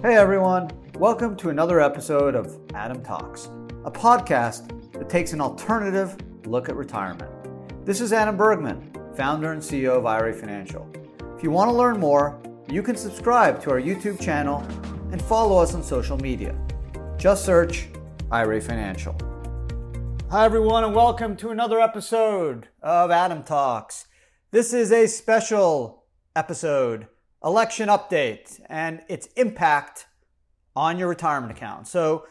Hey everyone, welcome to another episode of Adam Talks, a podcast that takes an alternative look at retirement. This is Adam Bergman, founder and CEO of IRA Financial. If you want to learn more, you can subscribe to our YouTube channel and follow us on social media. Just search IRA Financial. Hi everyone, and welcome to another episode of Adam Talks. This is a special episode election update and its impact on your retirement account. So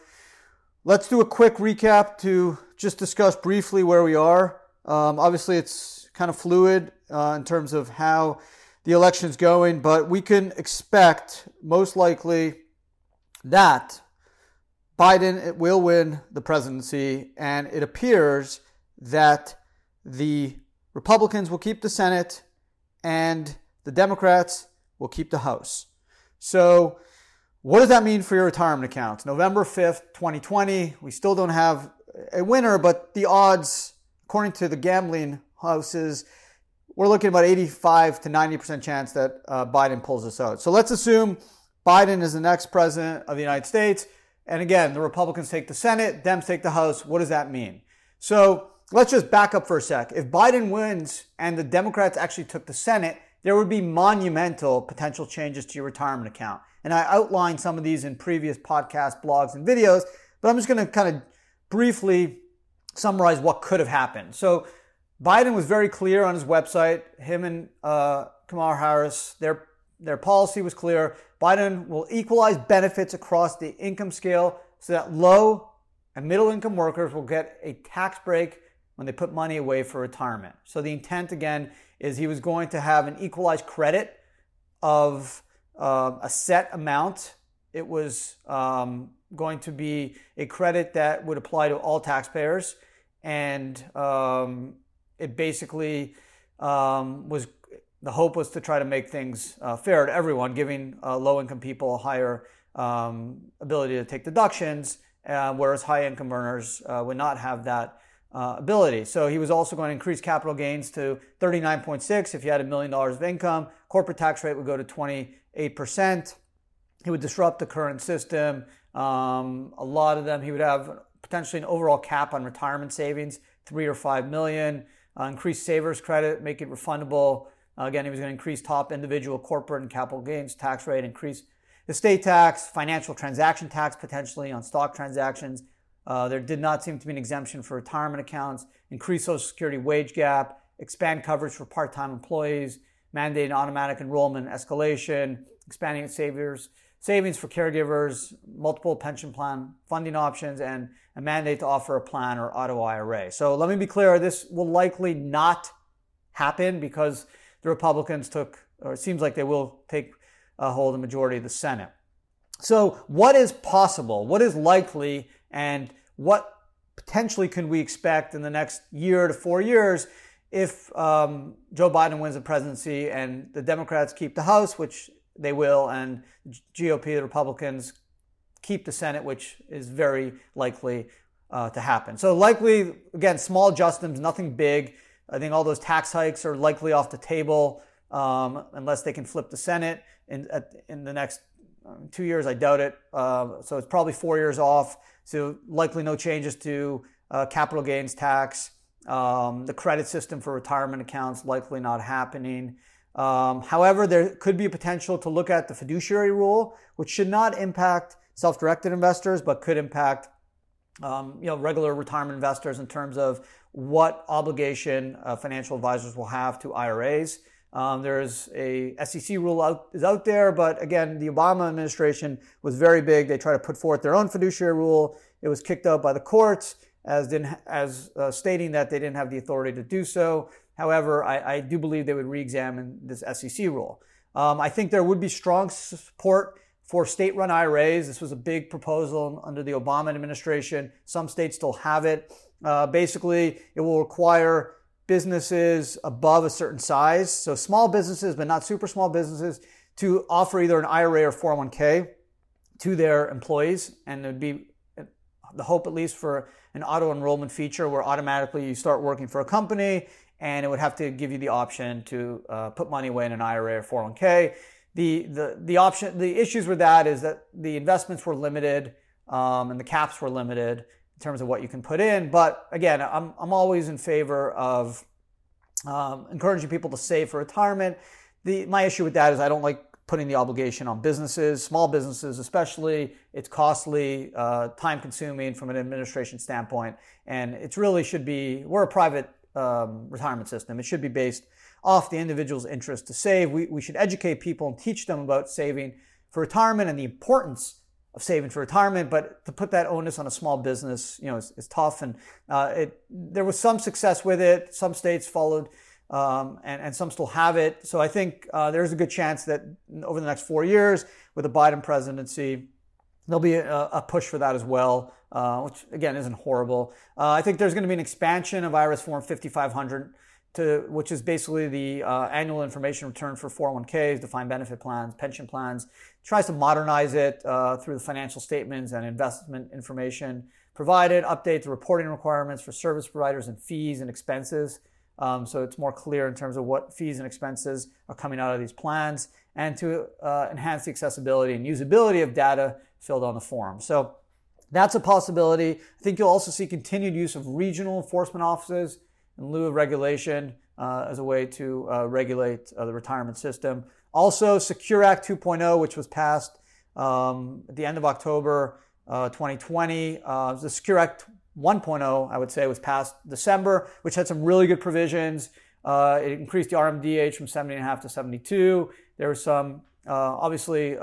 let's do a quick recap to just discuss briefly where we are. Um, obviously, it's kind of fluid uh, in terms of how the election's going, but we can expect most likely that Biden will win the presidency, and it appears that the Republicans will keep the Senate and the Democrats will keep the house. So, what does that mean for your retirement accounts? November 5th, 2020, we still don't have a winner, but the odds, according to the gambling houses, we're looking about 85 to 90% chance that uh, Biden pulls this out. So let's assume Biden is the next president of the United States. And again, the Republicans take the Senate, Dems take the House. What does that mean? So let's just back up for a sec. If Biden wins and the Democrats actually took the Senate, there would be monumental potential changes to your retirement account. And I outlined some of these in previous podcasts, blogs, and videos, but I'm just going to kind of briefly summarize what could have happened. So Biden was very clear on his website. Him and uh, Kamala Harris, their their policy was clear. Biden will equalize benefits across the income scale so that low and middle income workers will get a tax break when they put money away for retirement. So the intent again is he was going to have an equalized credit of uh, a set amount. It was um, going to be a credit that would apply to all taxpayers, and um, it basically um, was the hope was to try to make things uh, fair to everyone, giving uh, low income people a higher um, ability to take deductions, uh, whereas high income earners uh, would not have that uh, ability. So he was also going to increase capital gains to 39.6 if you had a million dollars of income. Corporate tax rate would go to 28%. He would disrupt the current system. Um, a lot of them, he would have potentially an overall cap on retirement savings, three or five million. Uh, increase savers credit, make it refundable. Uh, again, he was going to increase top individual, corporate, and capital gains tax rate, increase estate tax, financial transaction tax potentially on stock transactions, uh, there did not seem to be an exemption for retirement accounts, increase Social Security wage gap, expand coverage for part time employees, mandate automatic enrollment escalation, expanding savers, savings for caregivers, multiple pension plan funding options, and a mandate to offer a plan or auto IRA. So let me be clear this will likely not happen because the Republicans took, or it seems like they will take a hold of the majority of the Senate. So, what is possible? What is likely? And what potentially can we expect in the next year to four years if um, Joe Biden wins the presidency and the Democrats keep the House, which they will, and GOP, the Republicans, keep the Senate, which is very likely uh, to happen. So likely, again, small adjustments, nothing big. I think all those tax hikes are likely off the table um, unless they can flip the Senate in, at, in the next um, two years. I doubt it. Uh, so it's probably four years off. So likely no changes to uh, capital gains tax. Um, the credit system for retirement accounts likely not happening. Um, however, there could be a potential to look at the fiduciary rule, which should not impact self-directed investors, but could impact um, you know regular retirement investors in terms of what obligation uh, financial advisors will have to IRAs. Um, there's a SEC rule out, is out there, but again, the Obama administration was very big. They tried to put forth their own fiduciary rule. It was kicked out by the courts as, as uh, stating that they didn't have the authority to do so. However, I, I do believe they would re-examine this SEC rule. Um, I think there would be strong support for state-run IRAs. This was a big proposal under the Obama administration. Some states still have it. Uh, basically, it will require businesses above a certain size, so small businesses, but not super small businesses, to offer either an IRA or 401k to their employees. And it would be the hope, at least, for an auto enrollment feature where automatically you start working for a company and it would have to give you the option to uh, put money away in an IRA or 401k. the the the option the issues with that is that the investments were limited um, and the caps were limited in terms of what you can put in. But again, I'm I'm always in favor of um, encouraging people to save for retirement. The my issue with that is I don't like putting the obligation on businesses, small businesses especially. It's costly, uh, time consuming from an administration standpoint, and it really should be. We're a private um, retirement system. It should be based off the individual's interest to save. We, we should educate people and teach them about saving for retirement and the importance of saving for retirement. But to put that onus on a small business, you know, is, is tough. And uh, it there was some success with it. Some states followed. Um, and, and some still have it. So I think uh, there's a good chance that over the next four years, with the Biden presidency, there'll be a, a push for that as well, uh, which again isn't horrible. Uh, I think there's going to be an expansion of IRS Form 5500 to which is basically the uh, annual information return for 401ks, defined benefit plans, pension plans. tries to modernize it uh, through the financial statements and investment information provided, update the reporting requirements for service providers and fees and expenses. Um, so it's more clear in terms of what fees and expenses are coming out of these plans, and to uh, enhance the accessibility and usability of data filled on the form. So that's a possibility. I think you'll also see continued use of regional enforcement offices in lieu of regulation uh, as a way to uh, regulate uh, the retirement system. Also, Secure Act 2.0, which was passed um, at the end of October 2020. Uh, the Secure Act 1.0, I would say, was passed December, which had some really good provisions. Uh, it increased the RMD age from 70 and a half to 72. There were some, uh, obviously,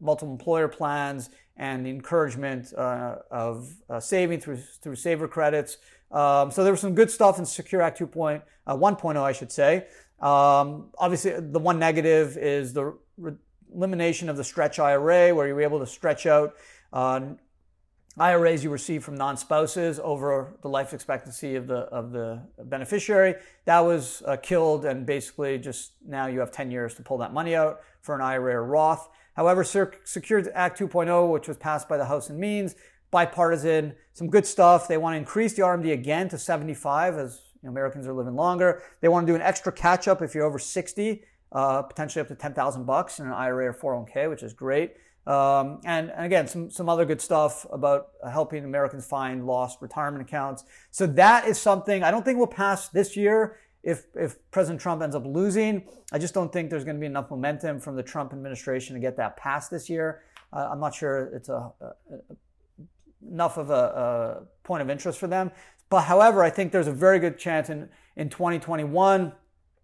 multiple employer plans and the encouragement of saving through, through saver credits. Um, so there was some good stuff in Secure Act 2.1.0, uh, 1.0, I should say. Um, obviously, the one negative is the re- elimination of the stretch IRA, where you were able to stretch out uh, IRAs you receive from non-spouses over the life expectancy of the of the beneficiary. That was uh, killed, and basically just now you have 10 years to pull that money out for an IRA or Roth. However, Secure Act 2.0, which was passed by the House and Means, bipartisan, some good stuff. They want to increase the RMD again to 75 as you know, Americans are living longer. They want to do an extra catch up if you're over 60, uh, potentially up to 10,000 bucks in an IRA or 401k, which is great. Um, and, and, again, some, some other good stuff about helping Americans find lost retirement accounts. So that is something I don't think will pass this year if, if President Trump ends up losing. I just don't think there's going to be enough momentum from the Trump administration to get that passed this year. Uh, I'm not sure it's a, a, enough of a, a, point of interest for them. But however, I think there's a very good chance in, in 2021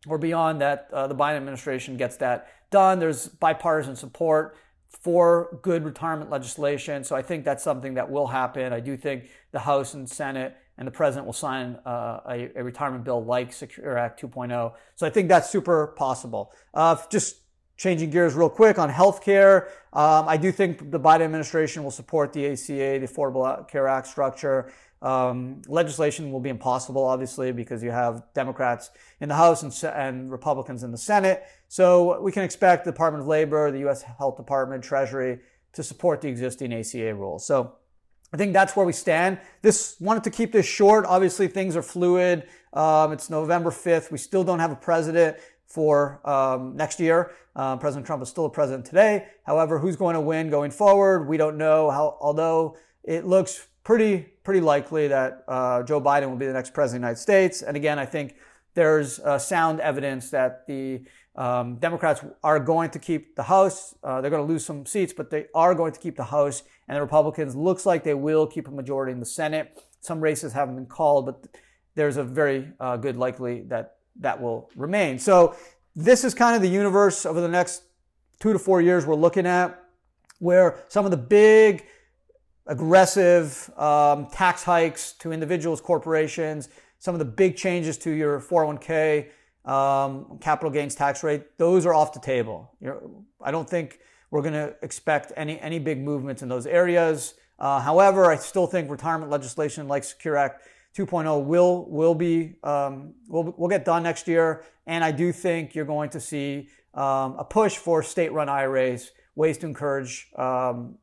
or beyond that uh, the Biden administration gets that done. There's bipartisan support for good retirement legislation. So I think that's something that will happen. I do think the House and Senate and the president will sign uh, a, a, retirement bill like Secure Act 2.0. So I think that's super possible. Uh, just Changing gears real quick on healthcare, um, I do think the Biden administration will support the ACA, the Affordable Care Act structure. Um, legislation will be impossible, obviously, because you have Democrats in the House and, and, Republicans in the Senate. So we can expect the Department of Labor, the U.S. Health Department, Treasury to support the existing ACA rules. So I think that's where we stand. This wanted to keep this short. Obviously, things are fluid. Um, it's November 5th. We still don't have a president for um, next year. Uh, president Trump is still a president today. However, who's going to win going forward? We don't know. How, although it looks pretty pretty likely that uh, Joe Biden will be the next president of the United States. And again, I think there's uh, sound evidence that the um, Democrats are going to keep the House. Uh, they're going to lose some seats, but they are going to keep the House. And the Republicans looks like they will keep a majority in the Senate. Some races haven't been called, but there's a very uh, good likely that that will remain. So this is kind of the universe over the next two to four years we're looking at, where some of the big, aggressive um, tax hikes to individuals, corporations, some of the big changes to your 401k, um, capital gains tax rate, those are off the table. You're, I don't think we're going to expect any any big movements in those areas. Uh, however, I still think retirement legislation like Secure Act 2.0 will will be um, will will get done next year, and I do think you're going to see um, a push for state-run IRAs, ways to encourage um,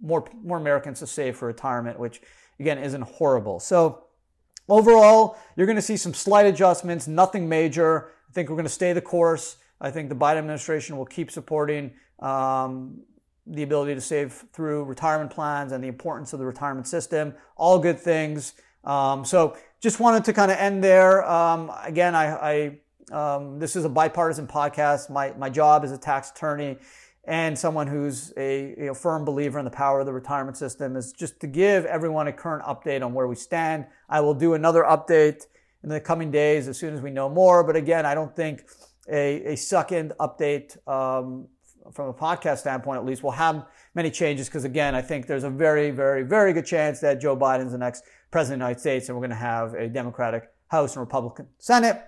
more more Americans to save for retirement, which again isn't horrible. So overall, you're going to see some slight adjustments, nothing major. I think we're going to stay the course. I think the Biden administration will keep supporting um, the ability to save through retirement plans and the importance of the retirement system. All good things. Um, so just wanted to kind of end there. Um, again, I, I um, this is a bipartisan podcast. My my job as a tax attorney and someone who's a you know, firm believer in the power of the retirement system is just to give everyone a current update on where we stand. I will do another update in the coming days as soon as we know more. But again, I don't think a, a second update um, from a podcast standpoint, at least, will have many changes because, again, I think there's a very, very, very good chance that Joe Biden's the next president of the United States and we're going to have a Democratic House and Republican Senate.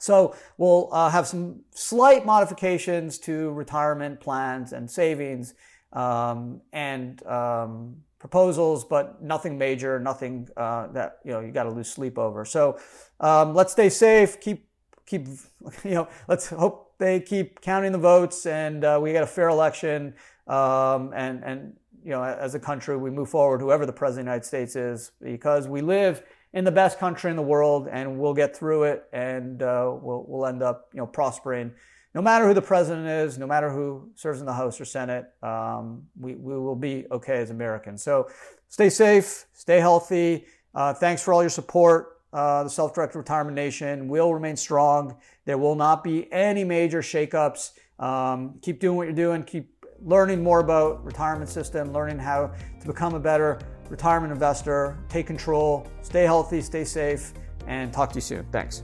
So we'll uh, have some slight modifications to retirement plans and savings um, and um, proposals, but nothing major, nothing uh, that you know you got to lose sleep over. So um, let's stay safe. Keep keep you know. Let's hope they keep counting the votes and uh, we get a fair election. Um, and and you know, as a country, we move forward. Whoever the president of the United States is, because we live in the best country in the world, and we'll get through it, and uh, we'll we'll end up you know prospering. No matter who the president is, no matter who serves in the House or Senate, um, we we will be okay as Americans. So stay safe, stay healthy. Uh, thanks for all your support. Uh, the Self-Directed Retirement Nation will remain strong. There will not be any major shakeups. Um, keep doing what you're doing. Keep learning more about retirement system, learning how to become a better retirement investor, take control, stay healthy, stay safe, and talk to you soon. Thanks.